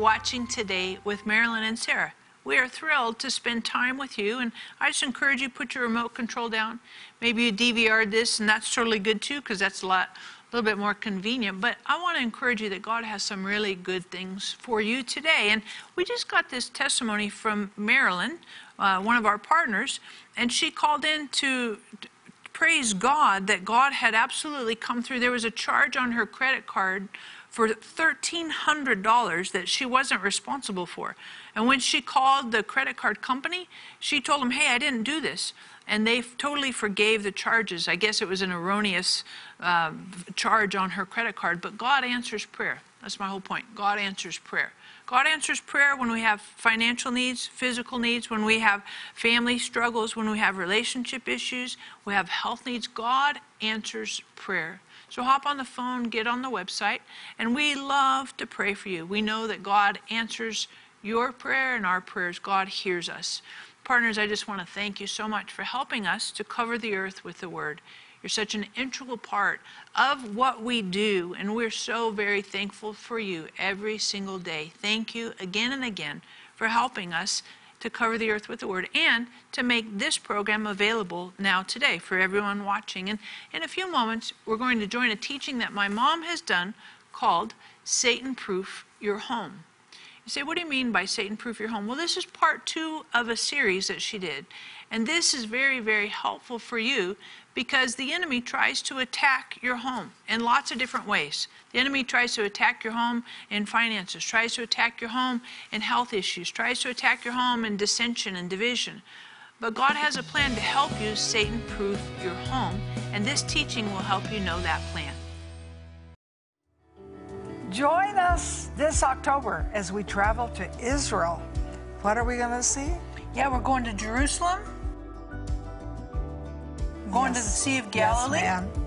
watching today with Marilyn and Sarah. We are thrilled to spend time with you, and I just encourage you put your remote control down. Maybe you DVR'd this, and that's totally good too, because that's a lot, a little bit more convenient. But I want to encourage you that God has some really good things for you today. And we just got this testimony from Marilyn, uh, one of our partners, and she called in to praise God that God had absolutely come through. There was a charge on her credit card for $1,300 that she wasn't responsible for. And when she called the credit card company, she told them, hey, I didn't do this. And they totally forgave the charges. I guess it was an erroneous uh, charge on her credit card, but God answers prayer. That's my whole point. God answers prayer. God answers prayer when we have financial needs, physical needs, when we have family struggles, when we have relationship issues, we have health needs. God answers prayer. So hop on the phone, get on the website, and we love to pray for you. We know that God answers your prayer and our prayers. God hears us. Partners, I just want to thank you so much for helping us to cover the earth with the word. You're such an integral part of what we do, and we're so very thankful for you every single day. Thank you again and again for helping us to cover the earth with the word and to make this program available now today for everyone watching. And in a few moments, we're going to join a teaching that my mom has done called Satan Proof Your Home. You say, what do you mean by Satan Proof Your Home? Well, this is part two of a series that she did. And this is very, very helpful for you because the enemy tries to attack your home in lots of different ways. The enemy tries to attack your home in finances, tries to attack your home in health issues, tries to attack your home in dissension and division. But God has a plan to help you Satan proof your home, and this teaching will help you know that plan. Join us this October as we travel to Israel. What are we going to see? Yeah, we're going to Jerusalem, going yes. to the Sea of Galilee. Yes, ma'am.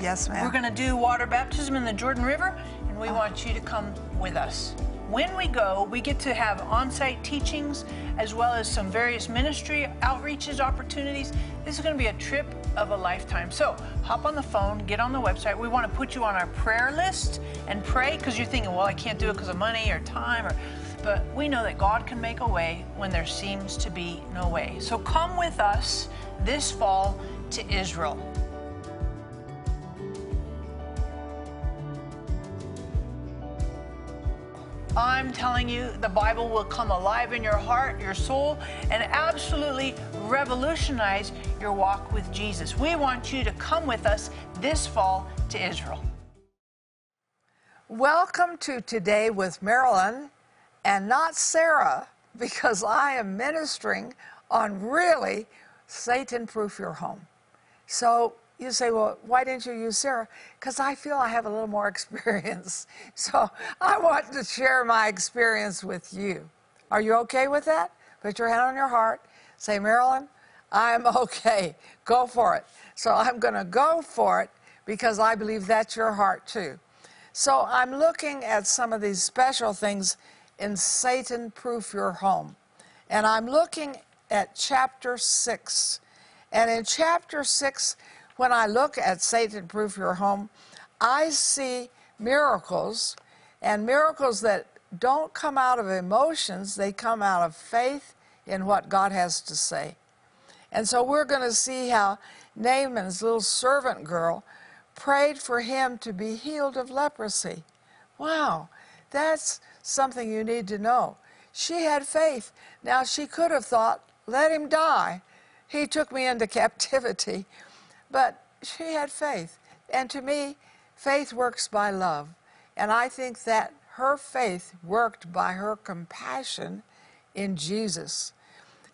Yes, ma'am. We're going to do water baptism in the Jordan River, and we uh. want you to come with us. When we go, we get to have on site teachings as well as some various ministry outreaches opportunities. This is going to be a trip of a lifetime. So hop on the phone, get on the website. We want to put you on our prayer list and pray because you're thinking, well, I can't do it because of money or time or but we know that God can make a way when there seems to be no way. So come with us this fall to Israel. I'm telling you, the Bible will come alive in your heart, your soul, and absolutely revolutionize your walk with Jesus. We want you to come with us this fall to Israel. Welcome to Today with Marilyn and not Sarah, because I am ministering on really Satan proof your home. So you say, well, why didn't you use Sarah? Because I feel I have a little more experience. So I want to share my experience with you. Are you okay with that? Put your hand on your heart. Say, Marilyn, I'm okay. Go for it. So I'm going to go for it because I believe that's your heart too. So I'm looking at some of these special things in Satan Proof Your Home. And I'm looking at chapter 6. And in chapter 6, when I look at Satan Proof Your Home, I see miracles and miracles that don't come out of emotions, they come out of faith in what God has to say. And so we're going to see how Naaman's little servant girl prayed for him to be healed of leprosy. Wow, that's something you need to know. She had faith. Now, she could have thought, let him die. He took me into captivity. But she had faith. And to me, faith works by love. And I think that her faith worked by her compassion in Jesus.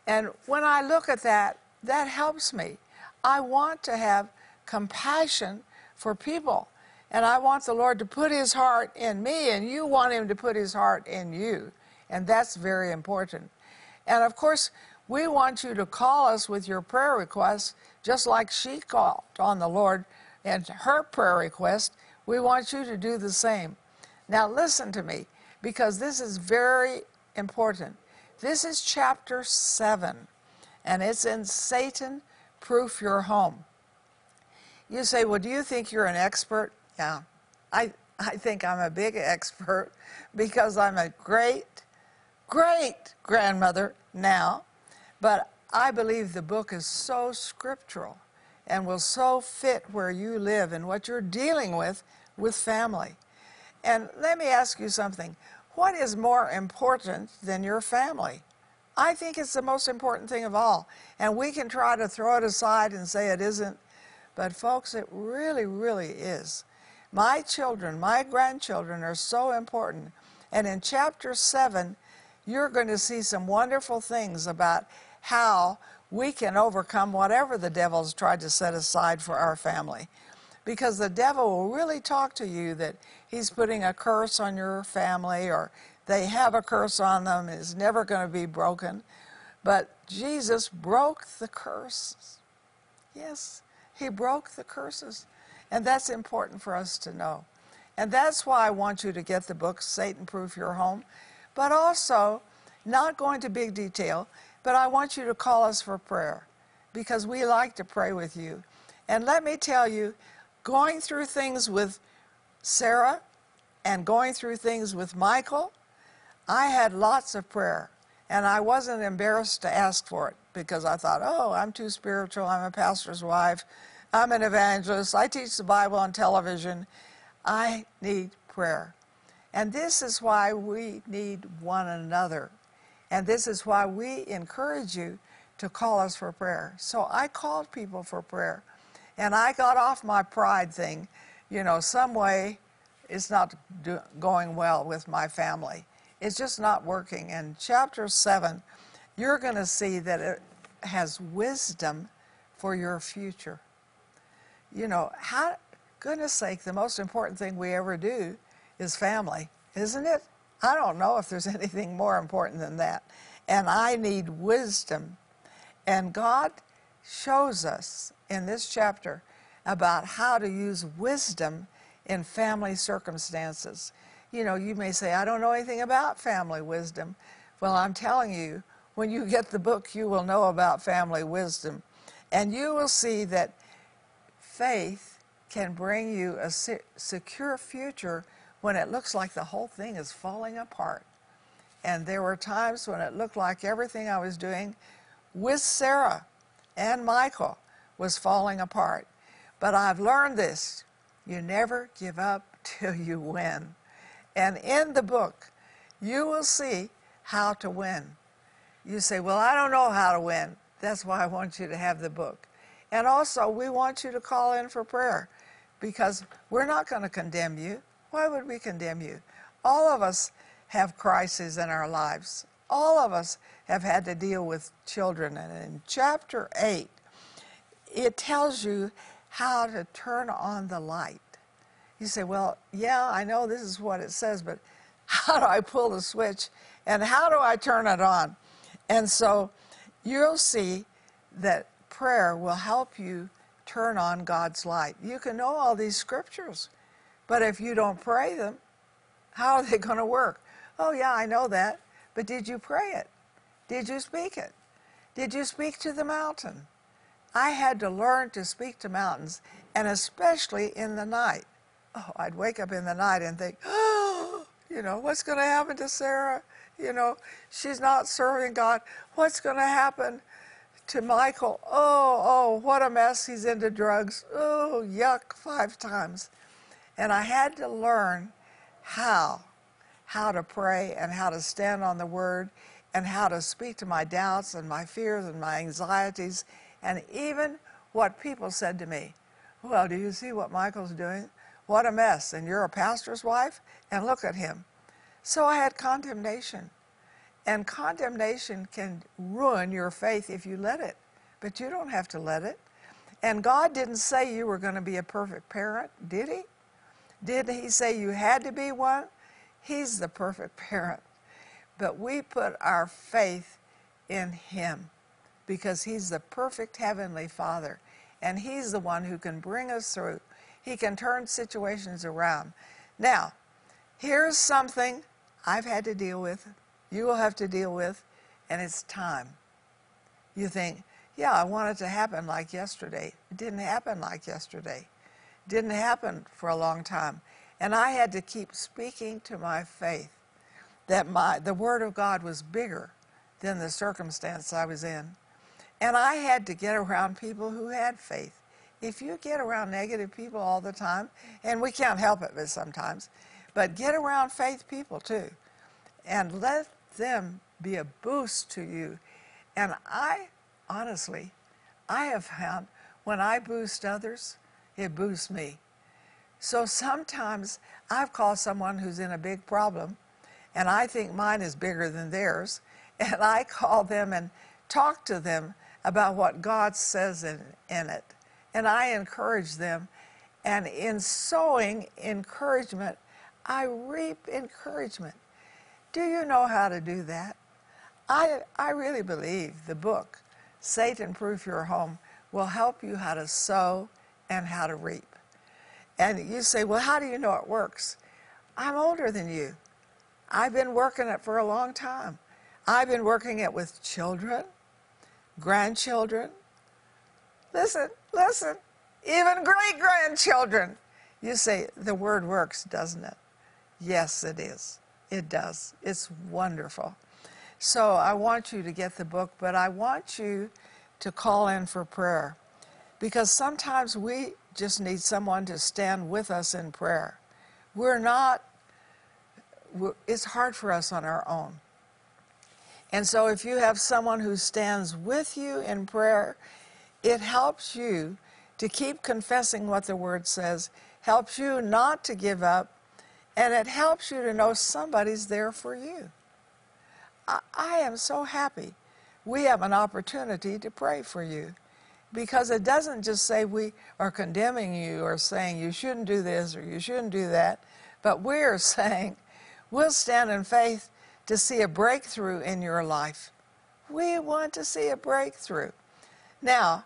And when I look at that, that helps me. I want to have compassion for people. And I want the Lord to put his heart in me, and you want him to put his heart in you. And that's very important. And of course, we want you to call us with your prayer requests, just like she called on the Lord and her prayer request. We want you to do the same. Now, listen to me, because this is very important. This is chapter 7, and it's in Satan Proof Your Home. You say, Well, do you think you're an expert? Yeah, I, I think I'm a big expert because I'm a great, great grandmother now. But I believe the book is so scriptural and will so fit where you live and what you're dealing with with family. And let me ask you something what is more important than your family? I think it's the most important thing of all. And we can try to throw it aside and say it isn't. But, folks, it really, really is. My children, my grandchildren are so important. And in chapter 7, you're going to see some wonderful things about how we can overcome whatever the devil's tried to set aside for our family. Because the devil will really talk to you that he's putting a curse on your family or they have a curse on them, it's never going to be broken. But Jesus broke the curses. Yes, he broke the curses. And that's important for us to know. And that's why I want you to get the book, Satan Proof Your Home. But also, not going into big detail, but I want you to call us for prayer because we like to pray with you. And let me tell you, going through things with Sarah and going through things with Michael, I had lots of prayer. And I wasn't embarrassed to ask for it because I thought, oh, I'm too spiritual. I'm a pastor's wife. I'm an evangelist. I teach the Bible on television. I need prayer. And this is why we need one another. And this is why we encourage you to call us for prayer. So I called people for prayer. And I got off my pride thing. You know, some way it's not do, going well with my family. It's just not working. In chapter 7, you're going to see that it has wisdom for your future. You know, how, goodness sake, the most important thing we ever do is family, isn't it? I don't know if there's anything more important than that. And I need wisdom. And God shows us in this chapter about how to use wisdom in family circumstances. You know, you may say, I don't know anything about family wisdom. Well, I'm telling you, when you get the book, you will know about family wisdom. And you will see that faith can bring you a secure future when it looks like the whole thing is falling apart. And there were times when it looked like everything I was doing with Sarah and Michael was falling apart. But I've learned this you never give up till you win. And in the book, you will see how to win. You say, Well, I don't know how to win. That's why I want you to have the book. And also, we want you to call in for prayer because we're not going to condemn you. Why would we condemn you? All of us have crises in our lives. All of us have had to deal with children. And in chapter 8, it tells you how to turn on the light. You say, Well, yeah, I know this is what it says, but how do I pull the switch and how do I turn it on? And so you'll see that prayer will help you turn on God's light. You can know all these scriptures, but if you don't pray them, how are they going to work? Oh, yeah, I know that, but did you pray it? Did you speak it? Did you speak to the mountain? I had to learn to speak to mountains, and especially in the night. Oh, I'd wake up in the night and think, oh, you know, what's going to happen to Sarah? You know, she's not serving God. What's going to happen to Michael? Oh, oh, what a mess. He's into drugs. Oh, yuck, five times. And I had to learn how, how to pray and how to stand on the word and how to speak to my doubts and my fears and my anxieties and even what people said to me. Well, do you see what Michael's doing? What a mess. And you're a pastor's wife? And look at him. So I had condemnation. And condemnation can ruin your faith if you let it. But you don't have to let it. And God didn't say you were going to be a perfect parent, did He? Did He say you had to be one? He's the perfect parent. But we put our faith in Him because He's the perfect Heavenly Father. And He's the one who can bring us through. He can turn situations around. Now, here's something I've had to deal with, you will have to deal with, and it's time. You think, yeah, I want it to happen like yesterday. It didn't happen like yesterday. Didn't happen for a long time. And I had to keep speaking to my faith that my, the Word of God was bigger than the circumstance I was in. And I had to get around people who had faith. If you get around negative people all the time, and we can't help it but sometimes, but get around faith people too, and let them be a boost to you. And I, honestly, I have found when I boost others, it boosts me. So sometimes I've called someone who's in a big problem, and I think mine is bigger than theirs, and I call them and talk to them about what God says in, in it. And I encourage them. And in sowing encouragement, I reap encouragement. Do you know how to do that? I, I really believe the book, Satan Proof Your Home, will help you how to sow and how to reap. And you say, well, how do you know it works? I'm older than you. I've been working it for a long time. I've been working it with children, grandchildren. Listen, listen, even great grandchildren. You say, the word works, doesn't it? Yes, it is. It does. It's wonderful. So I want you to get the book, but I want you to call in for prayer because sometimes we just need someone to stand with us in prayer. We're not, we're, it's hard for us on our own. And so if you have someone who stands with you in prayer, it helps you to keep confessing what the Word says, helps you not to give up, and it helps you to know somebody's there for you. I, I am so happy we have an opportunity to pray for you because it doesn't just say we are condemning you or saying you shouldn't do this or you shouldn't do that, but we're saying we'll stand in faith to see a breakthrough in your life. We want to see a breakthrough. Now,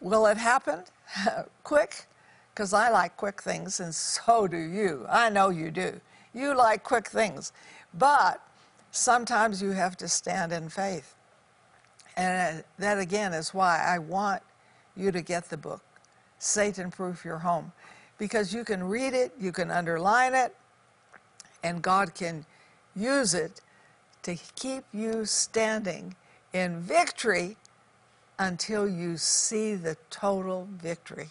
will it happen quick? Because I like quick things, and so do you. I know you do. You like quick things. But sometimes you have to stand in faith. And uh, that again is why I want you to get the book, Satan Proof Your Home, because you can read it, you can underline it, and God can use it to keep you standing in victory until you see the total victory.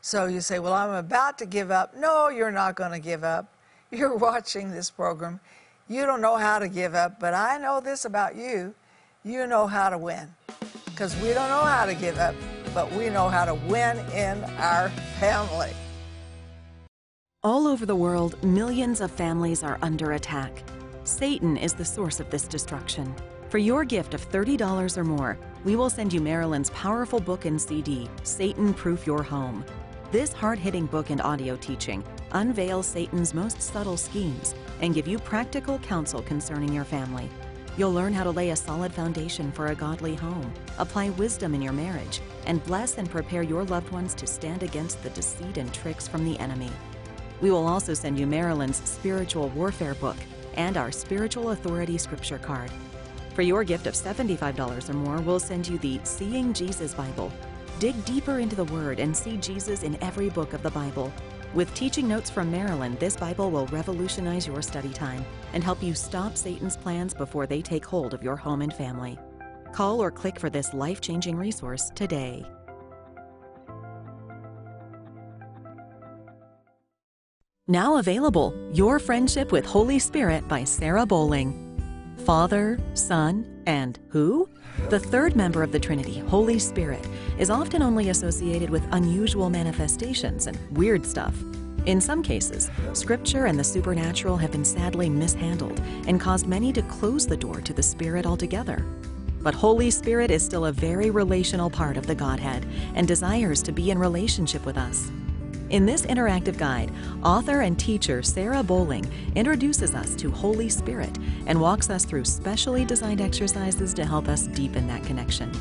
So you say, Well, I'm about to give up. No, you're not going to give up. You're watching this program. You don't know how to give up, but I know this about you you know how to win. Because we don't know how to give up, but we know how to win in our family. All over the world, millions of families are under attack. Satan is the source of this destruction. For your gift of $30 or more, we will send you Marilyn's powerful book and CD, Satan Proof Your Home. This hard hitting book and audio teaching unveils Satan's most subtle schemes and give you practical counsel concerning your family. You'll learn how to lay a solid foundation for a godly home, apply wisdom in your marriage, and bless and prepare your loved ones to stand against the deceit and tricks from the enemy. We will also send you Marilyn's Spiritual Warfare book and our Spiritual Authority Scripture card. For your gift of $75 or more, we'll send you the Seeing Jesus Bible. Dig deeper into the Word and see Jesus in every book of the Bible with teaching notes from Marilyn, this Bible will revolutionize your study time and help you stop Satan's plans before they take hold of your home and family. Call or click for this life changing resource today. Now available Your Friendship with Holy Spirit by Sarah Bowling. Father, Son, and who? The third member of the Trinity, Holy Spirit, is often only associated with unusual manifestations and weird stuff. In some cases, Scripture and the supernatural have been sadly mishandled and caused many to close the door to the Spirit altogether. But Holy Spirit is still a very relational part of the Godhead and desires to be in relationship with us. In this interactive guide, author and teacher Sarah Bowling introduces us to Holy Spirit and walks us through specially designed exercises to help us deepen that connection.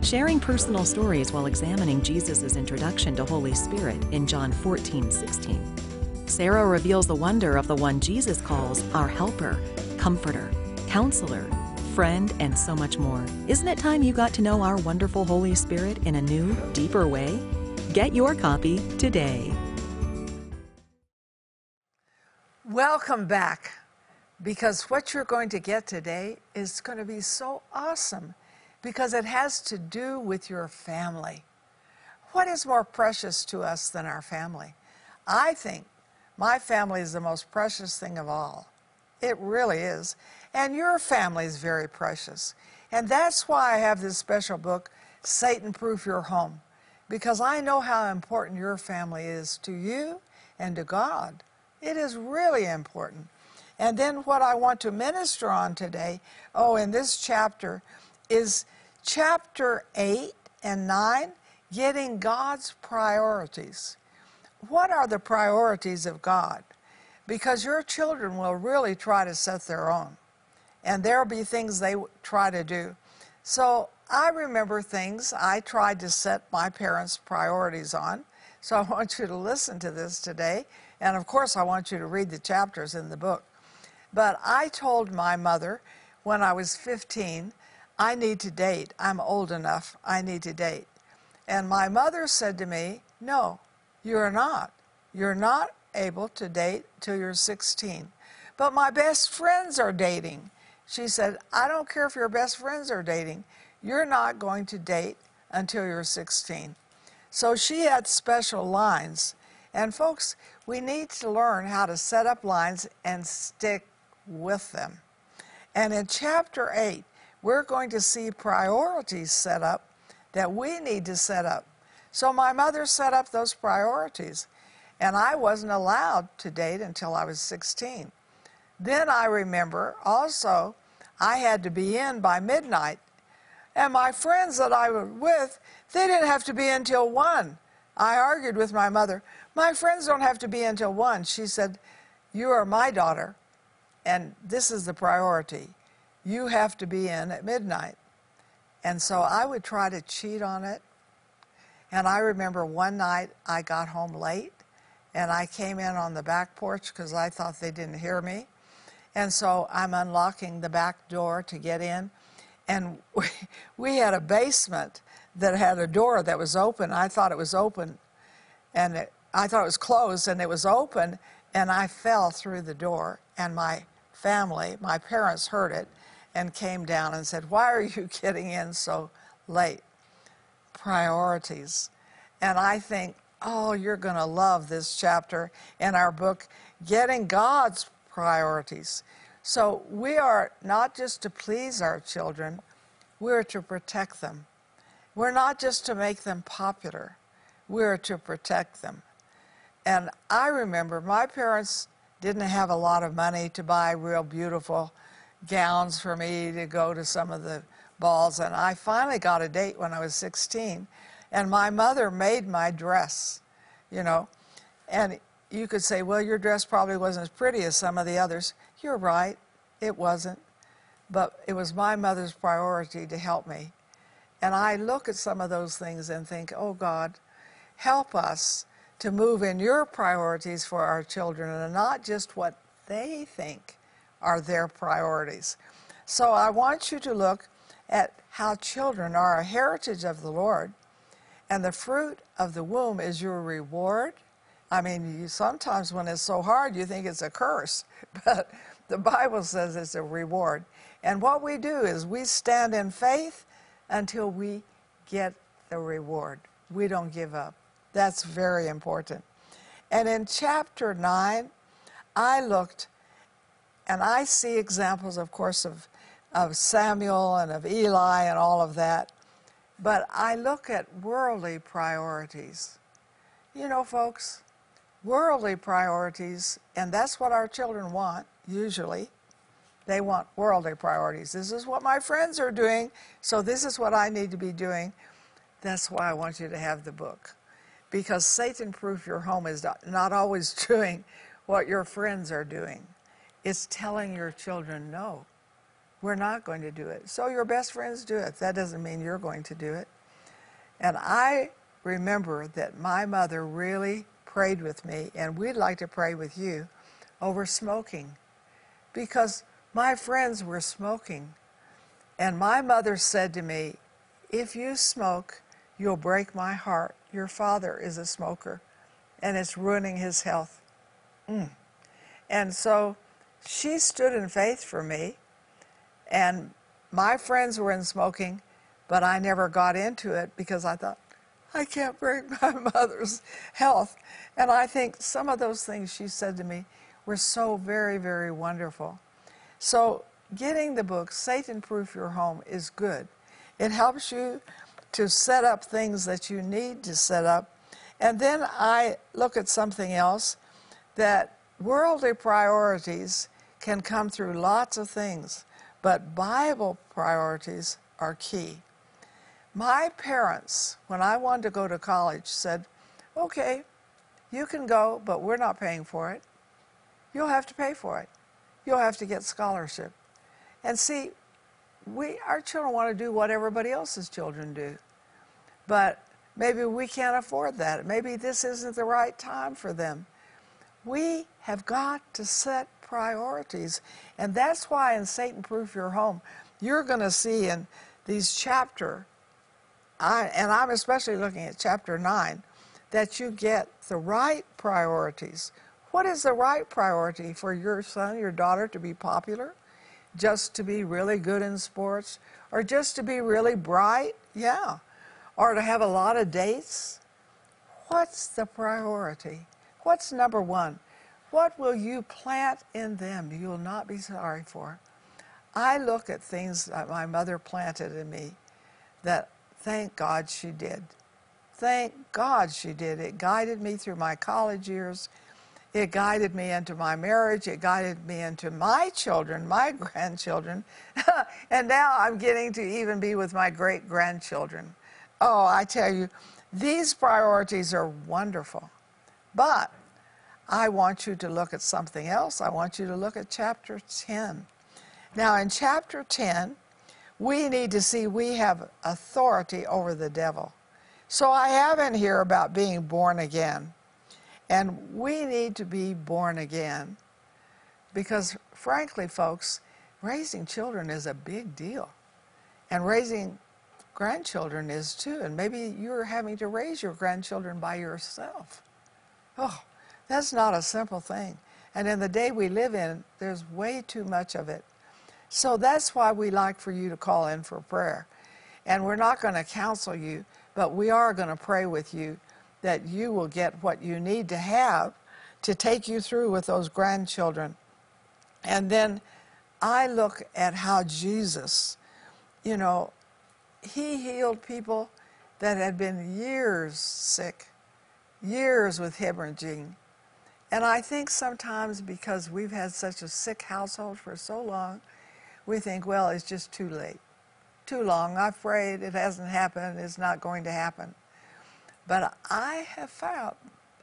Sharing personal stories while examining Jesus' introduction to Holy Spirit in John 14 16. Sarah reveals the wonder of the one Jesus calls our helper, comforter, counselor, friend, and so much more. Isn't it time you got to know our wonderful Holy Spirit in a new, deeper way? Get your copy today. Welcome back because what you're going to get today is going to be so awesome because it has to do with your family. What is more precious to us than our family? I think my family is the most precious thing of all. It really is. And your family is very precious. And that's why I have this special book, Satan Proof Your Home, because I know how important your family is to you and to God. It is really important. And then what I want to minister on today, oh, in this chapter, is chapter 8 and 9, getting God's priorities. What are the priorities of God? Because your children will really try to set their own, and there'll be things they try to do. So I remember things I tried to set my parents' priorities on. So I want you to listen to this today. And of course, I want you to read the chapters in the book. But I told my mother when I was 15, I need to date. I'm old enough. I need to date. And my mother said to me, No, you're not. You're not able to date till you're 16. But my best friends are dating. She said, I don't care if your best friends are dating. You're not going to date until you're 16. So she had special lines. And folks, we need to learn how to set up lines and stick with them. And in chapter 8, we're going to see priorities set up that we need to set up. So my mother set up those priorities, and I wasn't allowed to date until I was 16. Then I remember also I had to be in by midnight, and my friends that I was with, they didn't have to be in till 1. I argued with my mother, My friends don't have to be until 1. She said, You are my daughter, and this is the priority. You have to be in at midnight. And so I would try to cheat on it. And I remember one night I got home late and I came in on the back porch because I thought they didn't hear me. And so I'm unlocking the back door to get in. And we, we had a basement that had a door that was open. I thought it was open and it, I thought it was closed and it was open and I fell through the door and my family, my parents heard it and came down and said, Why are you getting in so late? Priorities. And I think, oh, you're going to love this chapter in our book, Getting God's Priorities. So we are not just to please our children, we're to protect them. We're not just to make them popular, we're to protect them. And I remember my parents didn't have a lot of money to buy real beautiful gowns for me to go to some of the balls. And I finally got a date when I was 16. And my mother made my dress, you know. And you could say, well, your dress probably wasn't as pretty as some of the others. You're right, it wasn't. But it was my mother's priority to help me. And I look at some of those things and think, oh God, help us to move in your priorities for our children and not just what they think are their priorities. So I want you to look at how children are a heritage of the Lord, and the fruit of the womb is your reward. I mean, you, sometimes when it's so hard, you think it's a curse, but the Bible says it's a reward. And what we do is we stand in faith until we get the reward. We don't give up. That's very important. And in chapter 9, I looked and I see examples, of course, of, of Samuel and of Eli and all of that. But I look at worldly priorities. You know, folks, worldly priorities, and that's what our children want, usually. They want worldly priorities. This is what my friends are doing, so this is what I need to be doing. That's why I want you to have the book because Satan Proof Your Home is not always doing what your friends are doing. It's telling your children, no, we're not going to do it. So your best friends do it. That doesn't mean you're going to do it. And I remember that my mother really prayed with me, and we'd like to pray with you over smoking because my friends were smoking. And my mother said to me, If you smoke, you'll break my heart. Your father is a smoker, and it's ruining his health. Mm. And so she stood in faith for me. And my friends were in smoking, but I never got into it because I thought, I can't break my mother's health. And I think some of those things she said to me were so very, very wonderful. So, getting the book, Satan Proof Your Home, is good. It helps you to set up things that you need to set up. And then I look at something else that worldly priorities can come through lots of things, but Bible priorities are key. My parents, when I wanted to go to college, said, okay, you can go, but we're not paying for it. You'll have to pay for it. You'll have to get scholarship. And see, we our children want to do what everybody else's children do. But maybe we can't afford that. Maybe this isn't the right time for them. We have got to set priorities. And that's why in Satan Proof Your Home, you're going to see in these chapter, I, and I'm especially looking at chapter 9, that you get the right priorities. What is the right priority for your son, your daughter to be popular? Just to be really good in sports? Or just to be really bright? Yeah. Or to have a lot of dates? What's the priority? What's number one? What will you plant in them you'll not be sorry for? I look at things that my mother planted in me that thank God she did. Thank God she did. It guided me through my college years. It guided me into my marriage. It guided me into my children, my grandchildren. and now I'm getting to even be with my great grandchildren. Oh, I tell you, these priorities are wonderful. But I want you to look at something else. I want you to look at chapter 10. Now, in chapter 10, we need to see we have authority over the devil. So I have in here about being born again. And we need to be born again because, frankly, folks, raising children is a big deal. And raising grandchildren is too. And maybe you're having to raise your grandchildren by yourself. Oh, that's not a simple thing. And in the day we live in, there's way too much of it. So that's why we like for you to call in for prayer. And we're not going to counsel you, but we are going to pray with you that you will get what you need to have to take you through with those grandchildren. And then I look at how Jesus, you know, he healed people that had been years sick, years with hemorrhaging. And I think sometimes because we've had such a sick household for so long, we think, well, it's just too late. Too long. I've prayed. It hasn't happened. It's not going to happen. But I have found,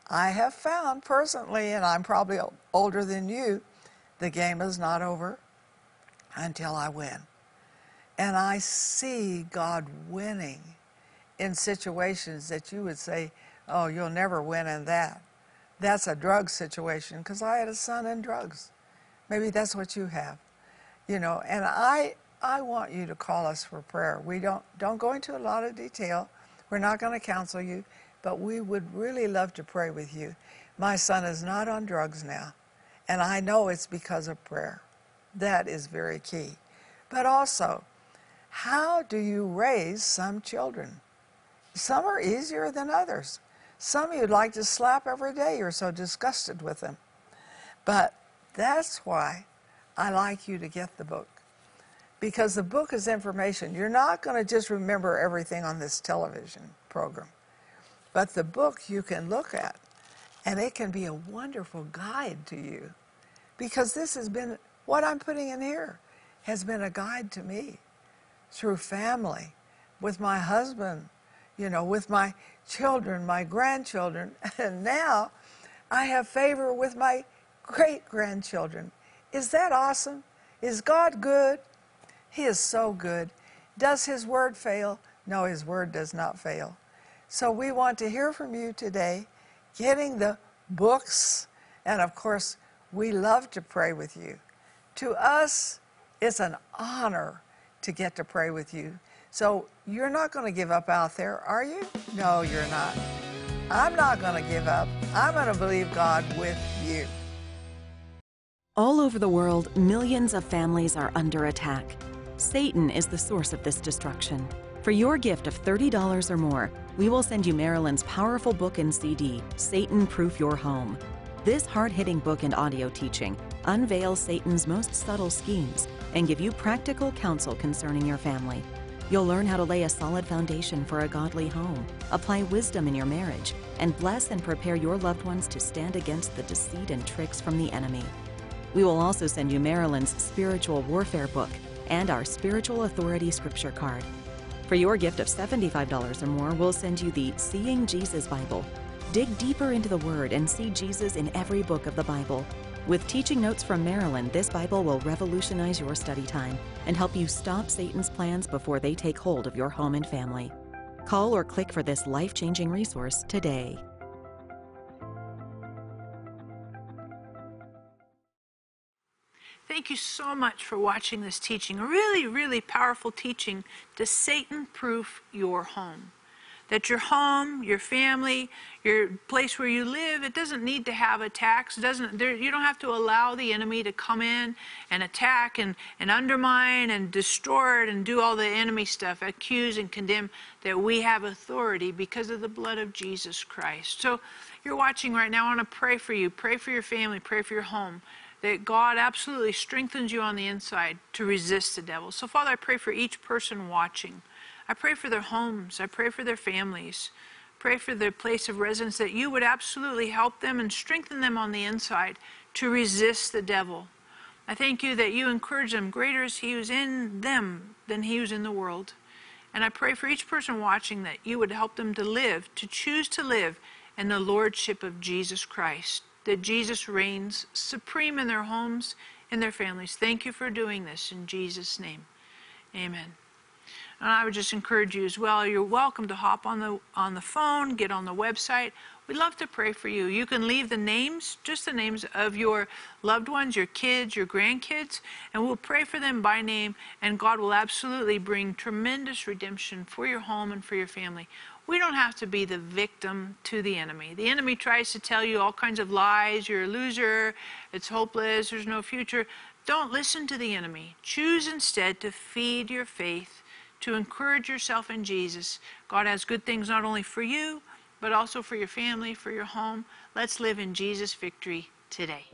I have found personally, and I'm probably older than you, the game is not over until I win. And I see God winning in situations that you would say, oh, you'll never win in that. That's a drug situation because I had a son in drugs. Maybe that's what you have you know, and I, I want you to call us for prayer. We don't, don't go into a lot of detail. We're not going to counsel you, but we would really love to pray with you. My son is not on drugs now, and I know it's because of prayer. That is very key. But also, how do you raise some children? Some are easier than others. Some you'd like to slap every day, you're so disgusted with them. But that's why I like you to get the book because the book is information. You're not going to just remember everything on this television program, but the book you can look at and it can be a wonderful guide to you because this has been what I'm putting in here has been a guide to me through family, with my husband, you know, with my children, my grandchildren, and now I have favor with my great grandchildren is that awesome? Is God good? He is so good. Does His word fail? No, His word does not fail. So we want to hear from you today, getting the books, and of course, we love to pray with you. To us, it's an honor to get to pray with you. So you're not going to give up out there, are you? No, you're not. I'm not going to give up. I'm going to believe God with you. All over the world, millions of families are under attack. Satan is the source of this destruction. For your gift of $30 or more, we will send you Marilyn's powerful book and CD, Satan Proof Your Home. This hard hitting book and audio teaching unveils Satan's most subtle schemes and give you practical counsel concerning your family. You'll learn how to lay a solid foundation for a godly home, apply wisdom in your marriage, and bless and prepare your loved ones to stand against the deceit and tricks from the enemy. We will also send you Marilyn's Spiritual Warfare book and our Spiritual Authority Scripture card. For your gift of $75 or more, we'll send you the Seeing Jesus Bible. Dig deeper into the Word and see Jesus in every book of the Bible. With teaching notes from Marilyn, this Bible will revolutionize your study time and help you stop Satan's plans before they take hold of your home and family. Call or click for this life changing resource today. Thank you so much for watching this teaching. Really, really powerful teaching to Satan proof your home. That your home, your family, your place where you live, it doesn't need to have attacks. It doesn't there, you don't have to allow the enemy to come in and attack and, and undermine and destroy it and do all the enemy stuff, accuse and condemn. That we have authority because of the blood of Jesus Christ. So you're watching right now. I want to pray for you. Pray for your family. Pray for your home that God absolutely strengthens you on the inside to resist the devil. So, Father, I pray for each person watching. I pray for their homes. I pray for their families. Pray for their place of residence that you would absolutely help them and strengthen them on the inside to resist the devil. I thank you that you encourage them. Greater is he who's in them than he who's in the world. And I pray for each person watching that you would help them to live, to choose to live in the lordship of Jesus Christ that Jesus reigns supreme in their homes, in their families. Thank you for doing this in Jesus' name. Amen. And I would just encourage you as well. You're welcome to hop on the on the phone, get on the website. We'd love to pray for you. You can leave the names, just the names of your loved ones, your kids, your grandkids, and we'll pray for them by name, and God will absolutely bring tremendous redemption for your home and for your family. We don't have to be the victim to the enemy. The enemy tries to tell you all kinds of lies. You're a loser. It's hopeless. There's no future. Don't listen to the enemy. Choose instead to feed your faith, to encourage yourself in Jesus. God has good things not only for you, but also for your family, for your home. Let's live in Jesus' victory today.